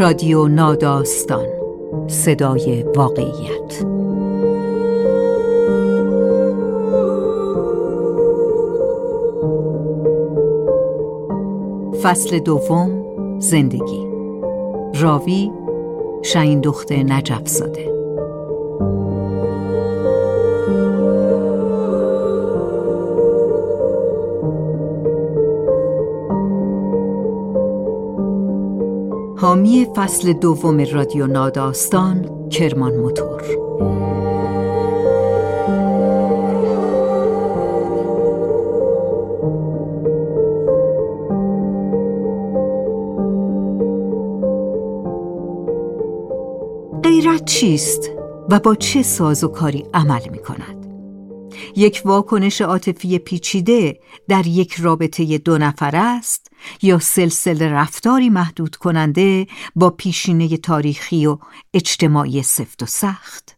رادیو ناداستان. صدای واقعیت. فصل دوم زندگی. راوی شاین دخت نجف زاده حامی فصل دوم رادیو ناداستان کرمان موتور غیرت چیست و با چه سازوکاری عمل می کند؟ یک واکنش عاطفی پیچیده در یک رابطه دو نفر است یا سلسله رفتاری محدود کننده با پیشینه تاریخی و اجتماعی سفت و سخت.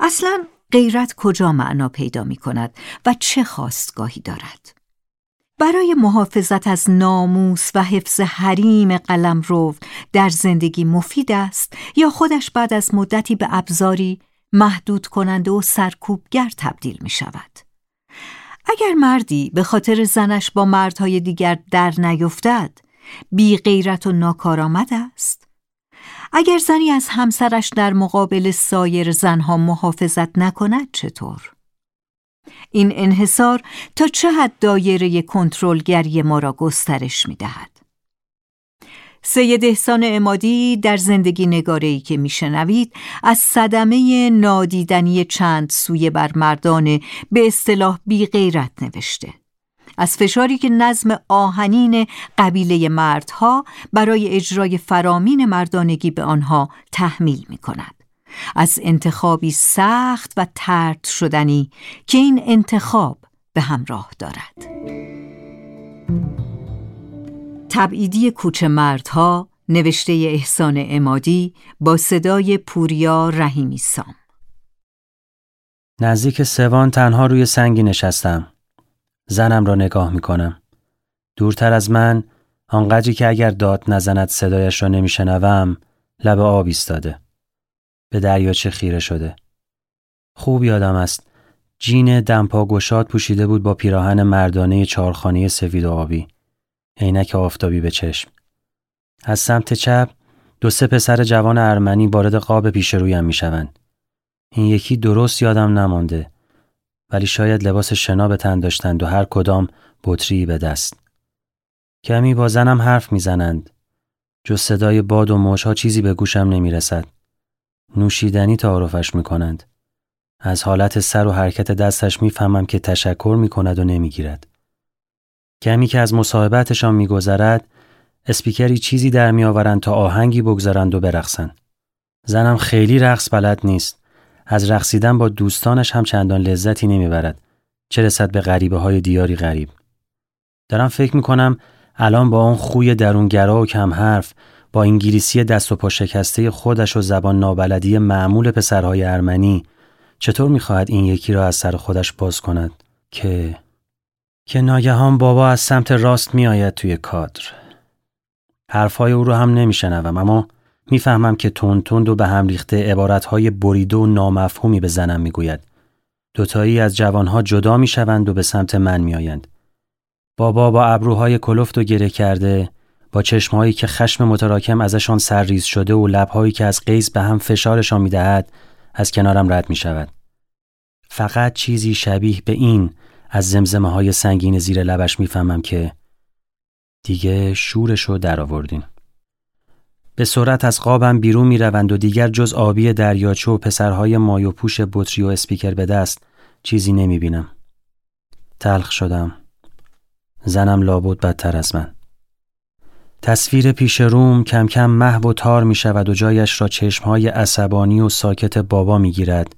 اصلا غیرت کجا معنا پیدا می کند و چه خواستگاهی دارد؟ برای محافظت از ناموس و حفظ حریم قلم رو در زندگی مفید است یا خودش بعد از مدتی به ابزاری محدود کننده و سرکوبگر تبدیل می شود. اگر مردی به خاطر زنش با مردهای دیگر در نیفتد بی غیرت و ناکارآمد است. اگر زنی از همسرش در مقابل سایر زنها محافظت نکند چطور؟ این انحصار تا چه حد دایره کنترلگری ما را گسترش می دهد سید احسان امادی در زندگی نگارهی که میشنوید از صدمه نادیدنی چند سویه بر مردان به اصطلاح بی غیرت نوشته از فشاری که نظم آهنین قبیله مردها برای اجرای فرامین مردانگی به آنها تحمیل می کند. از انتخابی سخت و ترد شدنی که این انتخاب به همراه دارد. تبعیدی کوچه مردها نوشته احسان امادی با صدای پوریا رحیمی سام. نزدیک سوان تنها روی سنگی نشستم. زنم را نگاه می کنم دورتر از من آنقدری که اگر داد نزند صدایش را نمیشنوم لب آب ایستاده. به دریاچه خیره شده. خوب یادم است جین دمپا گشاد پوشیده بود با پیراهن مردانه چارخانه سفید و آبی. عینک آفتابی به چشم. از سمت چپ دو سه پسر جوان ارمنی وارد قاب پیش رویم می‌شوند. این یکی درست یادم نمانده ولی شاید لباس شنا به تن داشتند و هر کدام بطری به دست. کمی با زنم حرف می‌زنند. جز صدای باد و موشها چیزی به گوشم نمی‌رسد. نوشیدنی تعارفش می‌کنند. از حالت سر و حرکت دستش می‌فهمم که تشکر می‌کند و نمی‌گیرد. کمی که از مصاحبتشان میگذرد اسپیکری چیزی در میآورند تا آهنگی بگذارند و برقصند. زنم خیلی رقص بلد نیست. از رقصیدن با دوستانش هم چندان لذتی نمی‌برد چه رسد به غریبه های دیاری غریب. دارم فکر می‌کنم الان با اون خوی درونگرا و کم حرف با انگلیسی دست و پا شکسته خودش و زبان نابلدی معمول پسرهای ارمنی چطور می‌خواهد این یکی را از سر خودش باز کند که که ناگهان بابا از سمت راست میآید توی کادر. حرفهای او رو هم نمیشنوم اما می‌فهمم که تند تند و به هم ریخته عبارتهای بریده و نامفهومی به زنم می‌گوید. دوتایی از جوانها جدا می‌شوند و به سمت من میآیند. بابا با ابروهای کلفت و گره کرده با چشمهایی که خشم متراکم ازشان سرریز شده و لبهایی که از قیز به هم فشارشان می‌دهد از کنارم رد می شود. فقط چیزی شبیه به این از زمزمه های سنگین زیر لبش می‌فهمم که دیگه شورشو در آوردین. به سرعت از قابم بیرون می روند و دیگر جز آبی دریاچه و پسرهای مایو پوش بطری و اسپیکر به دست چیزی نمی بینم. تلخ شدم. زنم لابد بدتر از من. تصویر پیش روم کم کم محو و تار می شود و جایش را چشمهای عصبانی و ساکت بابا می گیرد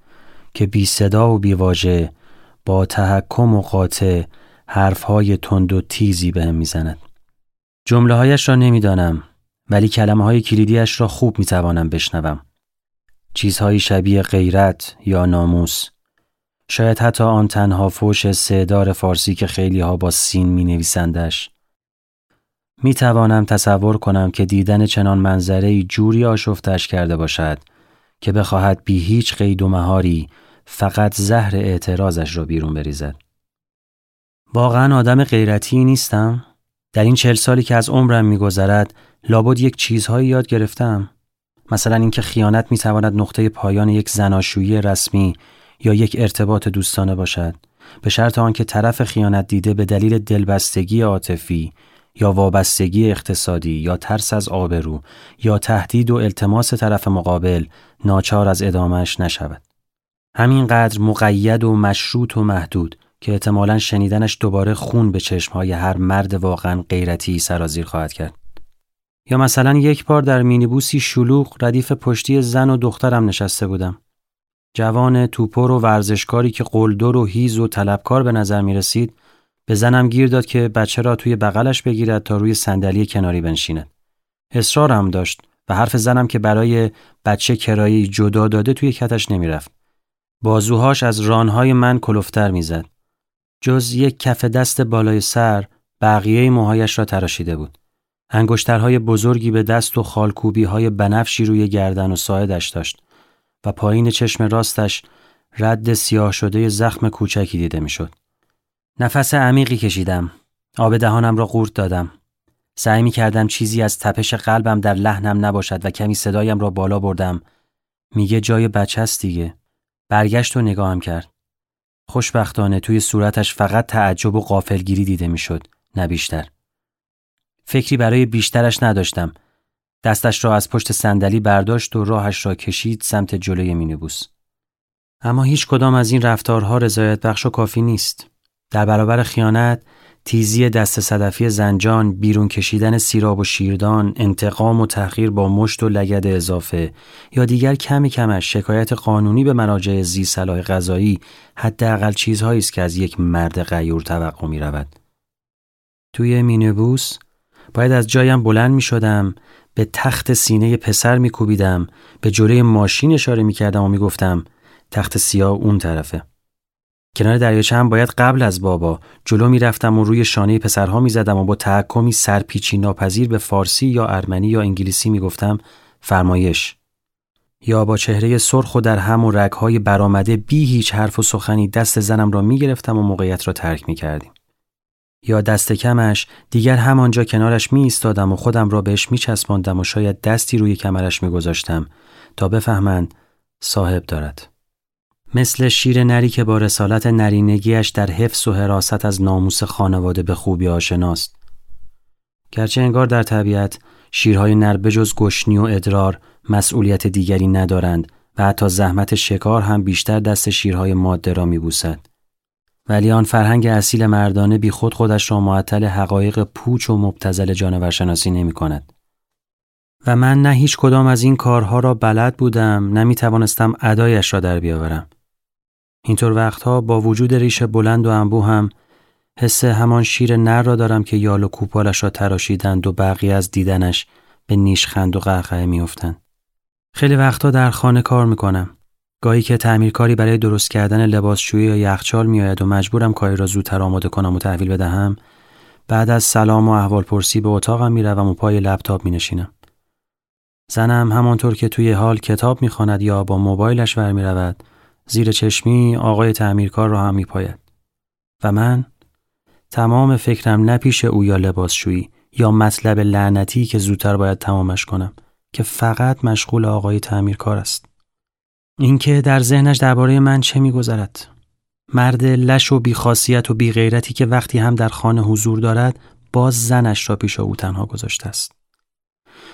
که بی صدا و بی واجه با تحکم و قاطع حرفهای تند و تیزی بهم می‌زند. جمله هایش را نمی‌دانم ولی کلمه های کلیدیش را خوب می‌توانم بشنوم. چیزهایی شبیه غیرت یا ناموس. شاید حتی آن تنها فوش سهدار فارسی که خیلی ها با سین می نویسندش. می توانم تصور کنم که دیدن چنان منظره جوری آشفتش کرده باشد که بخواهد بی هیچ قید و مهاری فقط زهر اعتراضش را بیرون بریزد. واقعا آدم غیرتی نیستم؟ در این چهل سالی که از عمرم میگذرد لابد یک چیزهایی یاد گرفتم. مثلا اینکه خیانت می‌تواند نقطه پایان یک زناشویی رسمی یا یک ارتباط دوستانه باشد به شرط آنکه طرف خیانت دیده به دلیل دلبستگی عاطفی یا وابستگی اقتصادی یا ترس از آبرو یا تهدید و التماس طرف مقابل ناچار از ادامش نشود. همینقدر مقید و مشروط و محدود که احتمالا شنیدنش دوباره خون به چشمهای هر مرد واقعا غیرتی سرازیر خواهد کرد. یا مثلا یک بار در مینیبوسی شلوغ ردیف پشتی زن و دخترم نشسته بودم. جوان توپر و ورزشکاری که قلدر و هیز و طلبکار به نظر می رسید به زنم گیر داد که بچه را توی بغلش بگیرد تا روی صندلی کناری بنشیند. اصرار هم داشت و حرف زنم که برای بچه کرایی جدا داده توی کتش نمی‌رفت. بازوهاش از رانهای من کلفتر می‌زد. جز یک کف دست بالای سر بقیه موهایش را تراشیده بود. انگشترهای بزرگی به دست و خالکوبی های بنفشی روی گردن و ساعدش داشت و پایین چشم راستش رد سیاه شده زخم کوچکی دیده می‌شد. نفس عمیقی کشیدم. آب دهانم را قورت دادم. سعی می کردم چیزی از تپش قلبم در لحنم نباشد و کمی صدایم را بالا بردم. میگه جای بچه است دیگه. برگشت و نگاهم کرد. خوشبختانه توی صورتش فقط تعجب و قافلگیری دیده می‌شد، نه بیشتر. فکری برای بیشترش نداشتم. دستش را از پشت صندلی برداشت و راهش را کشید سمت جلوی مینیبوس. اما هیچ کدام از این رفتارها رضایت بخش و کافی نیست. در برابر خیانت، تیزی دست صدفی زنجان، بیرون کشیدن سیراب و شیردان، انتقام و تحقیر با مشت و لگد اضافه یا دیگر کمی کمش شکایت قانونی به مراجع زی صلاح غذایی حداقل چیزهایی است که از یک مرد غیور توقع می رود. توی مینیبوس باید از جایم بلند می شدم به تخت سینه پسر می کوبیدم به جلوی ماشین اشاره می کردم و می گفتم تخت سیاه اون طرفه. کنار دریاچه هم باید قبل از بابا جلو می‌رفتم و روی شانه پسرها می‌زدم و با تحکمی سرپیچی ناپذیر به فارسی یا ارمنی یا انگلیسی می‌گفتم فرمایش یا با چهره سرخ و در هم و رگهای برآمده بی هیچ حرف و سخنی دست زنم را می‌گرفتم و موقعیت را ترک می‌کردیم یا دست کمش دیگر همانجا کنارش می ایستادم و خودم را بهش می چسباندم و شاید دستی روی کمرش می گذاشتم تا بفهمند صاحب دارد. مثل شیر نری که با رسالت نرینگیش در حفظ و حراست از ناموس خانواده به خوبی آشناست. گرچه انگار در طبیعت شیرهای نر بجز گشنی و ادرار مسئولیت دیگری ندارند و حتی زحمت شکار هم بیشتر دست شیرهای ماده را میبوسد. ولی آن فرهنگ اصیل مردانه بی خود خودش را معطل حقایق پوچ و مبتزل جانور شناسی نمی کند. و من نه هیچ کدام از این کارها را بلد بودم نه می توانستم ادایش را در بیاورم. اینطور وقتها با وجود ریش بلند و انبو هم حس همان شیر نر را دارم که یال و کوپالش را تراشیدند و بقیه از دیدنش به نیشخند و قهقه میافتند. خیلی وقتها در خانه کار می‌کنم. گاهی که تعمیرکاری برای درست کردن لباسشویی یا یخچال میآید و مجبورم کاری را زودتر آماده کنم و تحویل بدهم بعد از سلام و احوال پرسی به اتاقم می‌روم و پای لپتاپ می نشینم. زنم همانطور که توی حال کتاب می‌خواند یا با موبایلش ور می رود زیر چشمی آقای تعمیرکار را هم می پاید. و من تمام فکرم نه پیش او یا لباسشویی یا مطلب لعنتی که زودتر باید تمامش کنم که فقط مشغول آقای تعمیرکار است. اینکه در ذهنش درباره من چه میگذرد؟ مرد لش و بیخاصیت و بیغیرتی که وقتی هم در خانه حضور دارد باز زنش را پیش او تنها گذاشته است.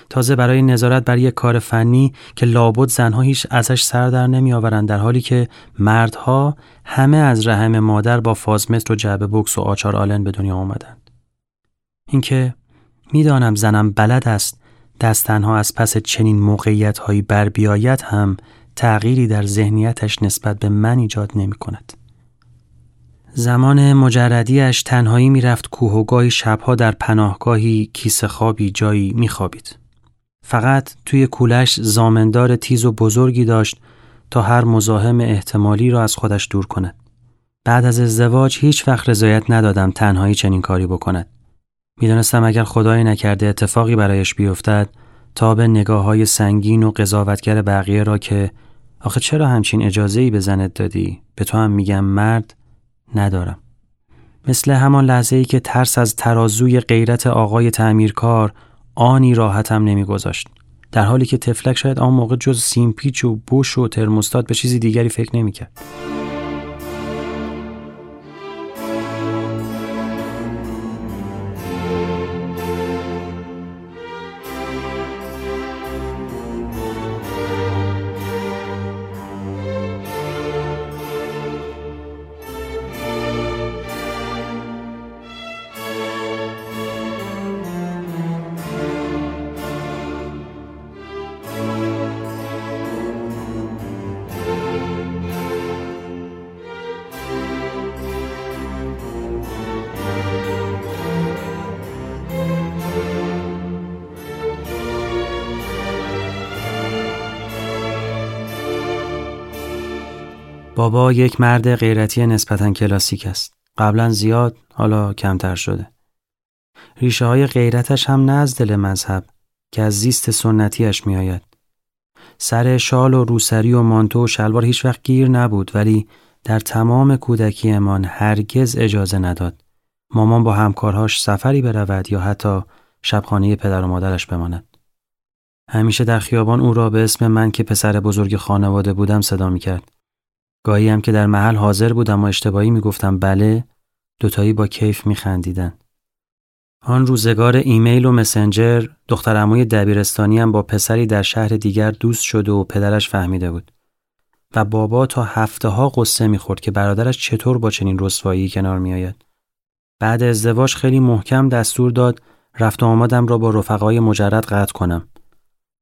تازه برای نظارت بر یک کار فنی که لابد زنها هیچ ازش سر در نمیآورند در حالی که مردها همه از رحم مادر با فازمتر و جعبه بکس و آچار آلن به دنیا آمدند. اینکه می‌دانم زنم بلد است دست تنها از پس چنین موقعیت هایی بر بیاید هم تغییری در ذهنیتش نسبت به من ایجاد نمی کند. زمان مجردیش تنهایی می‌رفت کوه و گاهی شبها در پناهگاهی کیسه خوابی جایی میخوابید. فقط توی کولش زامندار تیز و بزرگی داشت تا هر مزاحم احتمالی را از خودش دور کند. بعد از ازدواج هیچ وقت رضایت ندادم تنهایی چنین کاری بکند. می‌دانستم اگر خدایی نکرده اتفاقی برایش بیفتد تا به نگاه های سنگین و قضاوتگر بقیه را که آخه چرا همچین اجازه ای به زنت دادی؟ به تو هم میگم مرد ندارم. مثل همان لحظه ای که ترس از ترازوی غیرت آقای تعمیرکار آنی راحتم نمیگذاشت. در حالی که تفلک شاید آن موقع جز سیمپیچ و بوش و ترموستات به چیزی دیگری فکر نمی‌کرد. بابا یک مرد غیرتی نسبتا کلاسیک است. قبلا زیاد حالا کمتر شده. ریشه های غیرتش هم نه از دل مذهب که از زیست سنتیش می آید. سر شال و روسری و مانتو و شلوار هیچ وقت گیر نبود ولی در تمام کودکیمان هرگز اجازه نداد. مامان با همکارهاش سفری برود یا حتی شبخانه پدر و مادرش بماند. همیشه در خیابان او را به اسم من که پسر بزرگ خانواده بودم صدا می کرد. گاهی هم که در محل حاضر بودم و اشتباهی می‌گفتم بله دوتایی با کیف میخندیدن. آن روزگار ایمیل و مسنجر دختر عموی دبیرستانی هم با پسری در شهر دیگر دوست شده و پدرش فهمیده بود. و بابا تا هفته ها قصه می‌خورد که برادرش چطور با چنین رسوایی کنار میآید. بعد ازدواج خیلی محکم دستور داد رفت و آمدم را با رفقای مجرد قطع کنم.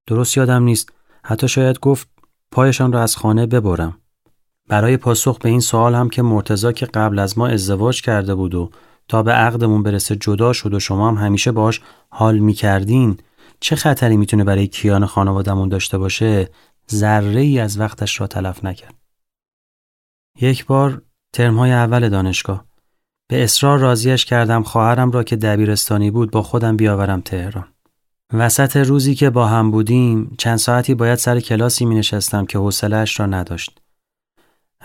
درست یادم نیست حتی شاید گفت پایشان را از خانه ببرم. برای پاسخ به این سوال هم که مرتزا که قبل از ما ازدواج کرده بود و تا به عقدمون برسه جدا شد و شما هم همیشه باش حال می‌کردین چه خطری می‌تونه برای کیان خانوادمون داشته باشه ذره ای از وقتش را تلف نکرد. یک بار ترمهای اول دانشگاه به اصرار راضیش کردم خواهرم را که دبیرستانی بود با خودم بیاورم تهران. وسط روزی که با هم بودیم چند ساعتی باید سر کلاسی می نشستم که حوصلهاش را نداشت.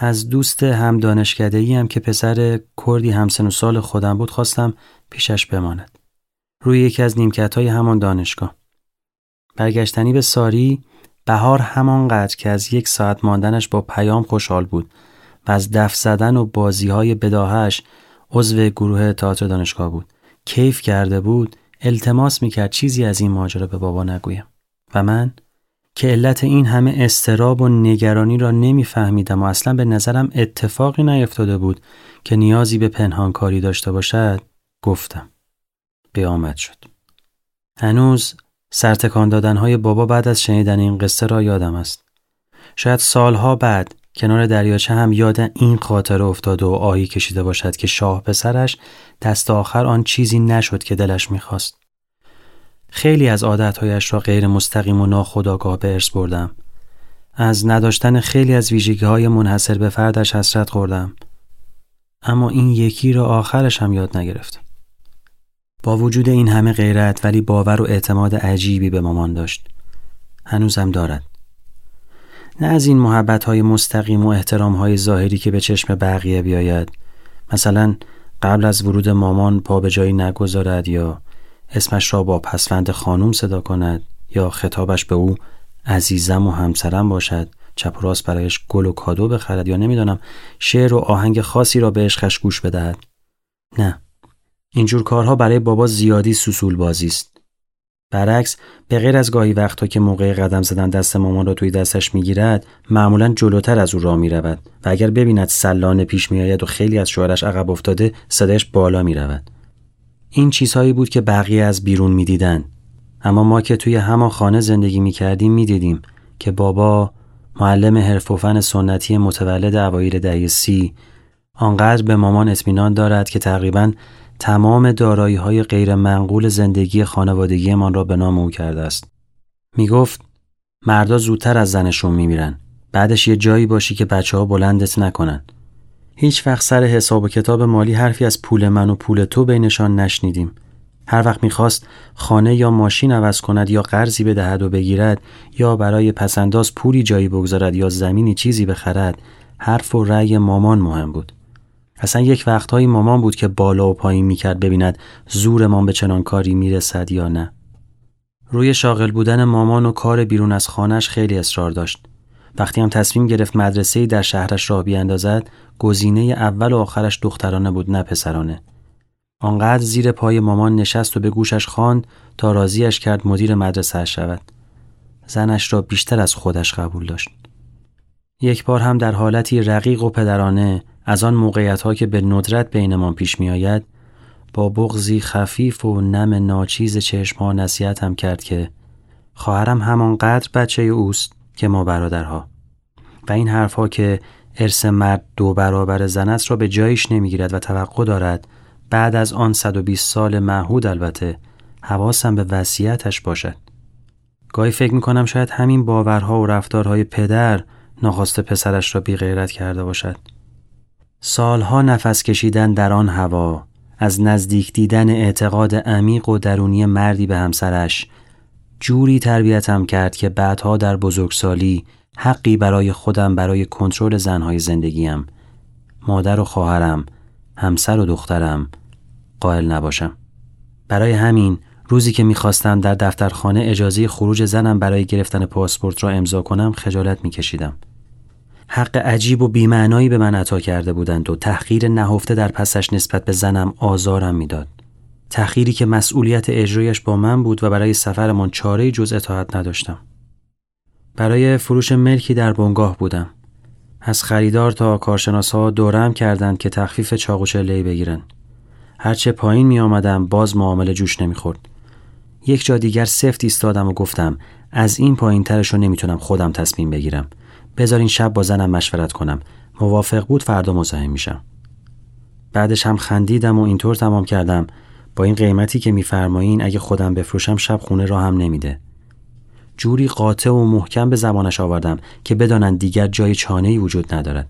از دوست هم دانشکده هم که پسر کردی همسن و سال خودم بود خواستم پیشش بماند. روی یکی از نیمکت های همان دانشگاه. برگشتنی به ساری بهار همانقدر که از یک ساعت ماندنش با پیام خوشحال بود و از دف زدن و بازی های بداهش عضو گروه تئاتر دانشگاه بود. کیف کرده بود التماس می‌کرد چیزی از این ماجرا به بابا نگویم و من که علت این همه استراب و نگرانی را نمیفهمیدم و اصلا به نظرم اتفاقی نیفتاده بود که نیازی به پنهانکاری داشته باشد گفتم. قیامت شد. هنوز سرتکان دادنهای بابا بعد از شنیدن این قصه را یادم است. شاید سالها بعد کنار دریاچه هم یاد این خاطره افتاده و آهی کشیده باشد که شاه پسرش دست آخر آن چیزی نشد که دلش می‌خواست. خیلی از عادتهایش را غیر مستقیم و ناخداگاه به ارث بردم. از نداشتن خیلی از ویژگی های منحصر به فردش حسرت خوردم. اما این یکی را آخرش هم یاد نگرفتم. با وجود این همه غیرت ولی باور و اعتماد عجیبی به مامان داشت. هنوزم دارد. نه از این محبت های مستقیم و احترام های ظاهری که به چشم بقیه بیاید. مثلا قبل از ورود مامان پا به جایی نگذارد یا اسمش را با پسوند خانوم صدا کند یا خطابش به او عزیزم و همسرم باشد. چپ و راست برایش گل و کادو بخرد یا نمی‌دانم شعر و آهنگ خاصی را به عشقش گوش بدهد. نه. اینجور کارها برای بابا زیادی سوسول بازی است. برعکس به غیر از گاهی وقتا که موقع قدم زدن دست مامان را توی دستش می‌گیرد معمولا جلوتر از او راه می‌رود و اگر ببیند سلانه پیش میآید و خیلی از شوهرش عقب افتاده صدایش بالا می‌رود. این چیزهایی بود که بقیه از بیرون می‌دیدن اما ما که توی همان خانه زندگی می‌کردیم می‌دیدیم که بابا معلم حرف و فن سنتی متولد اوایل دهه سی آنقدر به مامان اطمینان دارد که تقریبا تمام دارایی های غیر منقول زندگی خانوادگیمان را به نام او کرده است. می گفت مردا زودتر از زنشون میمیرن. بعدش یه جایی باشی که بچه ها بلندت نکنن. هیچ وقت سر حساب و کتاب مالی حرفی از پول من و پول تو بینشان نشنیدیم. هر وقت می‌خواست خانه یا ماشین عوض کند یا قرضی بدهد و بگیرد یا برای پسنداز پولی جایی بگذارد یا زمینی چیزی بخرد حرف و رأی مامان مهم بود. اصلا یک وقتهایی مامان بود که بالا و پایین می‌کرد ببیند زورمان به چنان کاری می‌رسد یا نه. روی شاغل بودن مامان و کار بیرون از خانهش خیلی اصرار داشت. وقتی هم تصمیم گرفت مدرسه در شهرش را بیاندازد گزینه اول و آخرش دخترانه بود نه پسرانه. آنقدر زیر پای مامان نشست و به گوشش خواند تا راضیش کرد مدیر مدرسه شود. زنش را بیشتر از خودش قبول داشت. یک بار هم در حالتی رقیق و پدرانه از آن موقعیت ها که به ندرت بینمان پیش می آید با بغزی خفیف و نم ناچیز چشمها نصیحت هم کرد که خواهرم همانقدر بچه اوست که ما برادرها. و این حرفها که ارث مرد دو برابر زن است را به جایش نمی‌گیرد و توقع دارد بعد از آن 120 سال معهود البته حواسم به وصیتش باشد. گاهی فکر می کنم شاید همین باورها و رفتارهای پدر ناخواست پسرش را بی غیرت کرده باشد. سالها نفس کشیدن در آن هوا از نزدیک دیدن اعتقاد عمیق و درونی مردی به همسرش جوری تربیتم کرد که بعدها در بزرگسالی حقی برای خودم برای کنترل زنهای زندگیم مادر و خواهرم همسر و دخترم قائل نباشم برای همین روزی که می‌خواستم در دفترخانه اجازه خروج زنم برای گرفتن پاسپورت را امضا کنم خجالت میکشیدم حق عجیب و بیمعنایی به من عطا کرده بودند و تحقیر نهفته در پسش نسبت به زنم آزارم می‌داد. تحقیری که مسئولیت اجرایش با من بود و برای سفرمان چاره جز اطاعت نداشتم. برای فروش ملکی در بنگاه بودم. از خریدار تا کارشناس ها دورم کردند که تخفیف چاق و بگیرن. هرچه پایین می آمدم باز معامله جوش نمی‌خورد. یک جا دیگر سفت ایستادم و گفتم از این پایین ترش رو نمی‌تونم خودم تصمیم بگیرم. بذارین شب با زنم مشورت کنم موافق بود فردا مزاحم میشم بعدش هم خندیدم و اینطور تمام کردم با این قیمتی که میفرمایین اگه خودم بفروشم شب خونه را هم نمیده. جوری قاطع و محکم به زبانش آوردم که بدانند دیگر جای چانه ای وجود ندارد.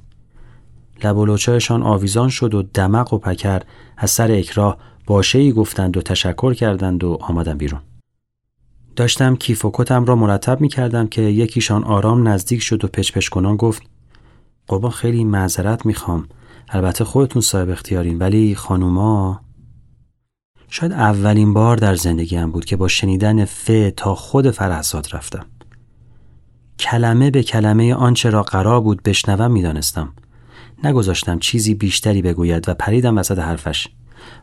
لب و آویزان شد و دمق و پکر از سر اکراه باشه ای گفتند و تشکر کردند و آمدم بیرون. داشتم کیف و کتم را مرتب می کردم که یکیشان آرام نزدیک شد و پچ کنان گفت قربان خیلی معذرت می‌خوام. البته خودتون صاحب اختیارین ولی خانوما شاید اولین بار در زندگیم بود که با شنیدن ف تا خود فرحزاد رفتم. کلمه به کلمه آنچه را قرار بود بشنوم می‌دانستم. نگذاشتم چیزی بیشتری بگوید و پریدم وسط حرفش.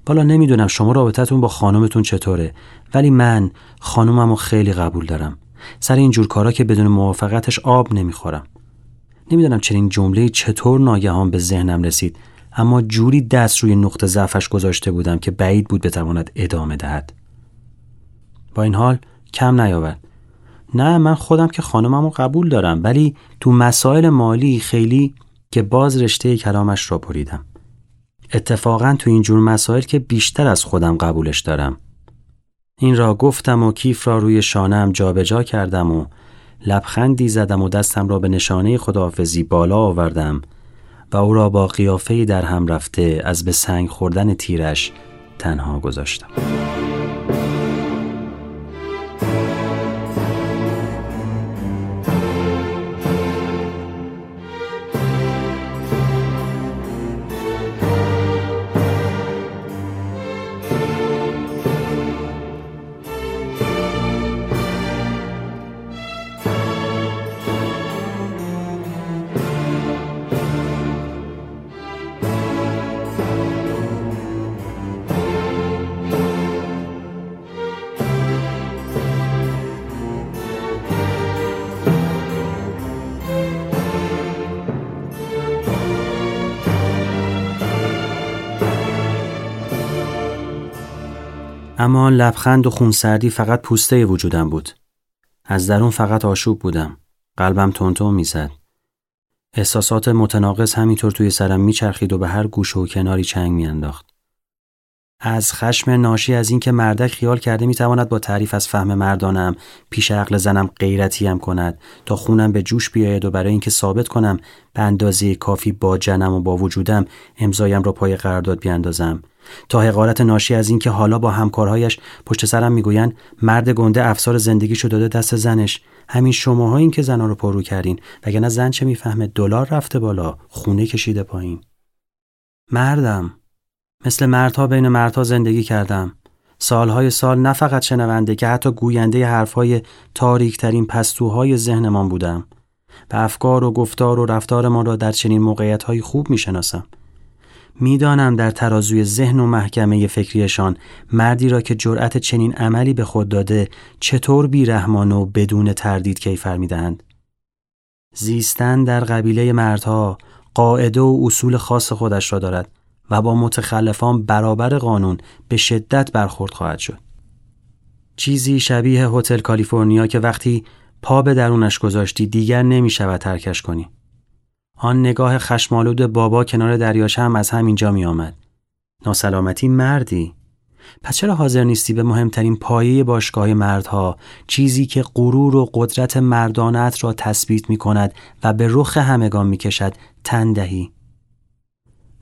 بالا نمی‌دونم شما رابطتون با خانومتون چطوره ولی من خانومم رو خیلی قبول دارم. سر این جور کارا که بدون موافقتش آب نمی‌خورم. نمی‌دونم چنین جمله چطور ناگهان به ذهنم رسید. اما جوری دست روی نقطه ضعفش گذاشته بودم که بعید بود بتواند ادامه دهد. با این حال کم نیاورد. نه من خودم که خانمم رو قبول دارم ولی تو مسائل مالی خیلی که باز رشته کلامش را بریدم. اتفاقا تو این جور مسائل که بیشتر از خودم قبولش دارم. این را گفتم و کیف را روی شانم جابجا کردم و لبخندی زدم و دستم را به نشانه خداحافظی بالا آوردم. او را با قیافه در هم رفته از به سنگ خوردن تیرش تنها گذاشتم. اما لبخند و خونسردی فقط پوسته وجودم بود. از درون فقط آشوب بودم. قلبم تونتون می‌زد. احساسات متناقض همینطور توی سرم میچرخید و به هر گوش و کناری چنگ میانداخت. از خشم ناشی از اینکه مردک خیال کرده می‌تواند با تعریف از فهم مردانم پیش عقل زنم غیرتیم کند تا خونم به جوش بیاید و برای اینکه ثابت کنم به اندازه کافی با جنم و با وجودم امضایم را پای قرارداد بیاندازم تا حقارت ناشی از اینکه حالا با همکارهایش پشت سرم می‌گویند مرد گنده افسار زندگیشو داده دست زنش. همین شماها این که زنا رو پرو کردین. وگرنه زن چه می‌فهمه؟ دلار رفته بالا خونه کشیده پایین. مردم مثل مردها بین مردها زندگی کردم. سالهای سال نه فقط شنونده که حتی گوینده حرفهای تاریکترین پستوهای ذهنمان بودم. و افکار و گفتار و رفتارمان را در چنین موقعیتهایی خوب می‌شناسم. می‌دانم در ترازوی ذهن و محکمه فکریشان مردی را که جرأت چنین عملی به خود داده چطور بیرحمان و بدون تردید کیفر می‌دهند زیستن در قبیله مردها قاعده و اصول خاص خودش را دارد و با متخلفان برابر قانون به شدت برخورد خواهد شد. چیزی شبیه هتل کالیفرنیا که وقتی پا به درونش گذاشتی دیگر نمی شود ترکش کنی. آن نگاه خشمالود بابا کنار دریاچه هم از همینجا می آمد. ناسلامتی مردی. پس چرا حاضر نیستی به مهمترین پایه باشگاه مردها چیزی که غرور و قدرت مردانت را تثبیت می کند و به رخ همگان می کشد تندهی؟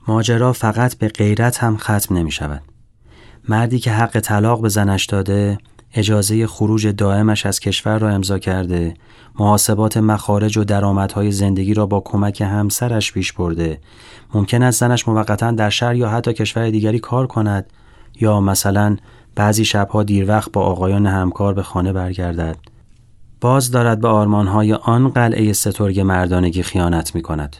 ماجرا فقط به غیرت هم ختم نمی شود. مردی که حق طلاق به زنش داده اجازه خروج دائمش از کشور را امضا کرده. محاسبات مخارج و درآمدهای زندگی را با کمک همسرش پیش برده. ممکن است زنش موقتا در شهر یا حتی کشور دیگری کار کند یا مثلا بعضی شبها دیر وقت با آقایان همکار به خانه برگردد. باز دارد به آرمانهای آن قلعه سترگ مردانگی خیانت می کند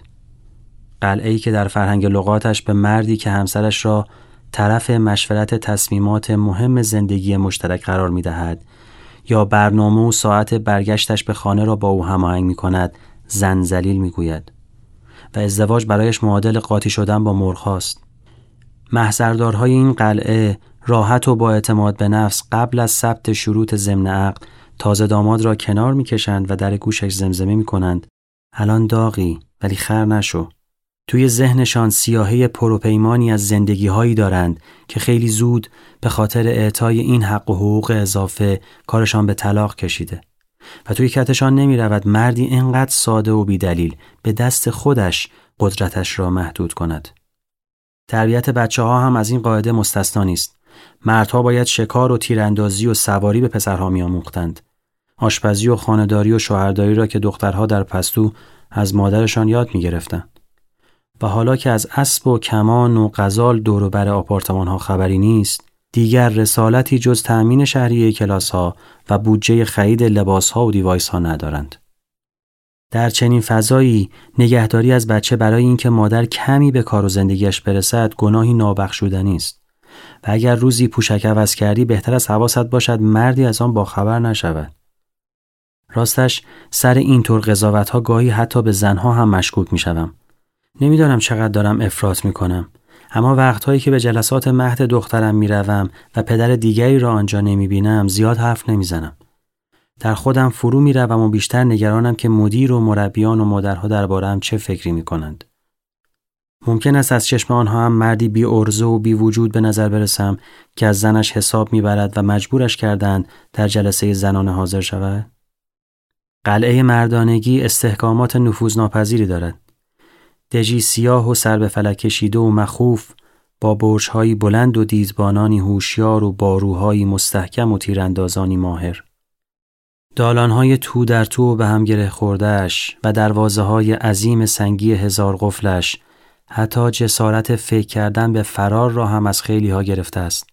قلعه ای که در فرهنگ لغاتش به مردی که همسرش را طرف مشورت تصمیمات مهم زندگی مشترک قرار می دهد یا برنامه و ساعت برگشتش به خانه را با او هماهنگ می کند زنزلیل می گوید و ازدواج برایش معادل قاطی شدن با مرخاست محضردارهای این قلعه راحت و با اعتماد به نفس قبل از ثبت شروط ضمن عقد تازه داماد را کنار می‌کشند و در گوشش زمزمه می کنند الان داغی ولی خر نشو. توی ذهنشان سیاهی پروپیمانی از زندگی هایی دارند که خیلی زود به خاطر اعطای این حق و حقوق اضافه کارشان به طلاق کشیده و توی کتشان نمی رود مردی اینقدر ساده و بیدلیل به دست خودش قدرتش را محدود کند. تربیت بچه ها هم از این قاعده مستثنا نیست. مردها باید شکار و تیراندازی و سواری به پسرها میآموختند. آشپزی و خانهداری و شوهرداری را که دخترها در پستو از مادرشان یاد می و حالا که از اسب و کمان و غزال بر آپارتمان ها خبری نیست دیگر رسالتی جز تأمین شهریه کلاس ها و بودجه خرید لباس ها و دیوایس ها ندارند. در چنین فضایی نگهداری از بچه برای اینکه مادر کمی به کار و زندگیش برسد گناهی نابخشودنی است و اگر روزی پوشک عوض کردی بهتر از حواست باشد مردی از آن باخبر نشود. راستش سر اینطور قضاوت ها گاهی حتی به زنها هم مشکوک می شدم. نمی‌دانم چقدر دارم افراط می کنم. اما وقتهایی که به جلسات مهد دخترم می‌روم و پدر دیگری را آنجا نمی بینم زیاد حرف نمی‌زنم. در خودم فرو می روم و بیشتر نگرانم که مدیر و مربیان و مادرها دربارم چه فکری می کنند. ممکن است از چشم آنها هم مردی بی ارزه و بی وجود به نظر برسم که از زنش حساب می‌برد و مجبورش کردند در جلسه زنانه حاضر شود؟ قلعه مردانگی استحکامات نفوذناپذیری دارد. دژی سیاه و سر به فلک کشیده و مخوف با برجهایی بلند و دیزبانانی هوشیار و باروهایی مستحکم و تیراندازانی ماهر دالانهای تو در تو به هم گره خوردهش و دروازه های عظیم سنگی هزار قفلش حتی جسارت فکر کردن به فرار را هم از خیلی ها گرفته است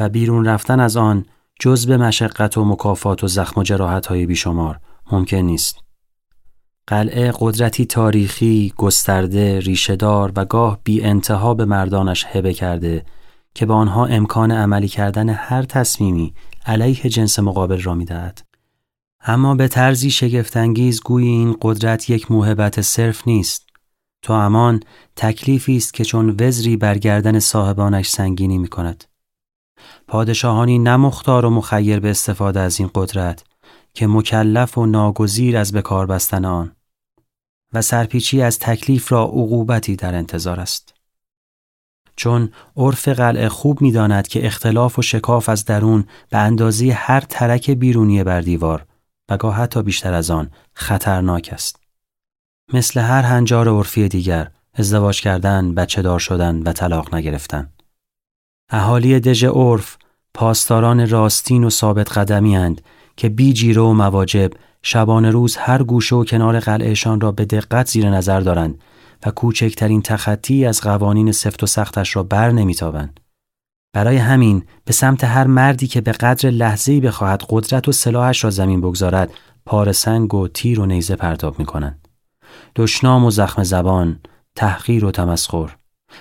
و بیرون رفتن از آن جز به مشقت و مکافات و زخم و جراحت های بیشمار ممکن نیست. قلعه قدرتی تاریخی، گسترده، ریشهدار و گاه بی انتها به مردانش هبه کرده که به آنها امکان عملی کردن هر تصمیمی علیه جنس مقابل را می‌دهد. اما به طرزی شگفتانگیز گوی این قدرت یک موهبت صرف نیست. تو امان تکلیفی است که چون وزری برگردن صاحبانش سنگینی می کند. پادشاهانی نمختار و مخیر به استفاده از این قدرت که مکلف و ناگزیر از بکار بستن آن و سرپیچی از تکلیف را عقوبتی در انتظار است. چون عرف قلعه خوب می‌داند که اختلاف و شکاف از درون به اندازه هر ترک بیرونی بر دیوار و گاه حتی بیشتر از آن خطرناک است. مثل هر هنجار عرفی دیگر ازدواج کردن، بچه دار شدن و طلاق نگرفتن. اهالی دژ عرف پاسداران راستین و ثابت قدمی هند که بی جیره و مواجب شبان روز هر گوشه و کنار قلعهشان را به دقت زیر نظر دارند و کوچکترین تخطی از قوانین سفت و سختش را بر نمیتابند. برای همین به سمت هر مردی که به قدر لحظه‌ای بخواهد قدرت و سلاحش را زمین بگذارد پارسنگ و تیر و نیزه پرتاب می کنند. دشنام و زخم زبان، تحقیر و تمسخر.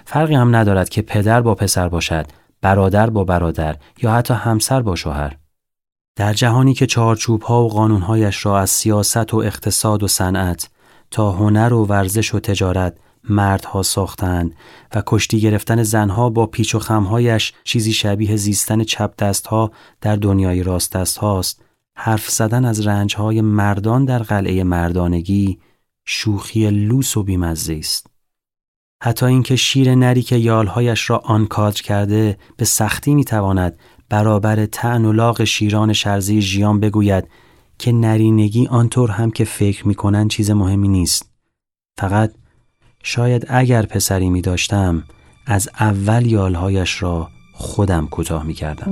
فرقی هم ندارد که پدر با پسر باشد، برادر با برادر یا حتی همسر با شوهر. در جهانی که چارچوب ها و قانونهایش را از سیاست و اقتصاد و صنعت تا هنر و ورزش و تجارت مردها ساختند و کشتی گرفتن زنها با پیچ و خمهایش چیزی شبیه زیستن چپ دستها در دنیای راست دست هاست. حرف زدن از رنجهای مردان در قلعه مردانگی شوخی لوس و بیمزه است. حتی اینکه شیر نری که یالهایش را آنکادر کرده به سختی می‌تواند برابر تعن و لاغ شیران شرزی ژیان بگوید که نرینگی آنطور هم که فکر می‌کنن چیز مهمی نیست فقط شاید اگر پسری می داشتم از اول یالهایش را خودم کوتاه می کردم.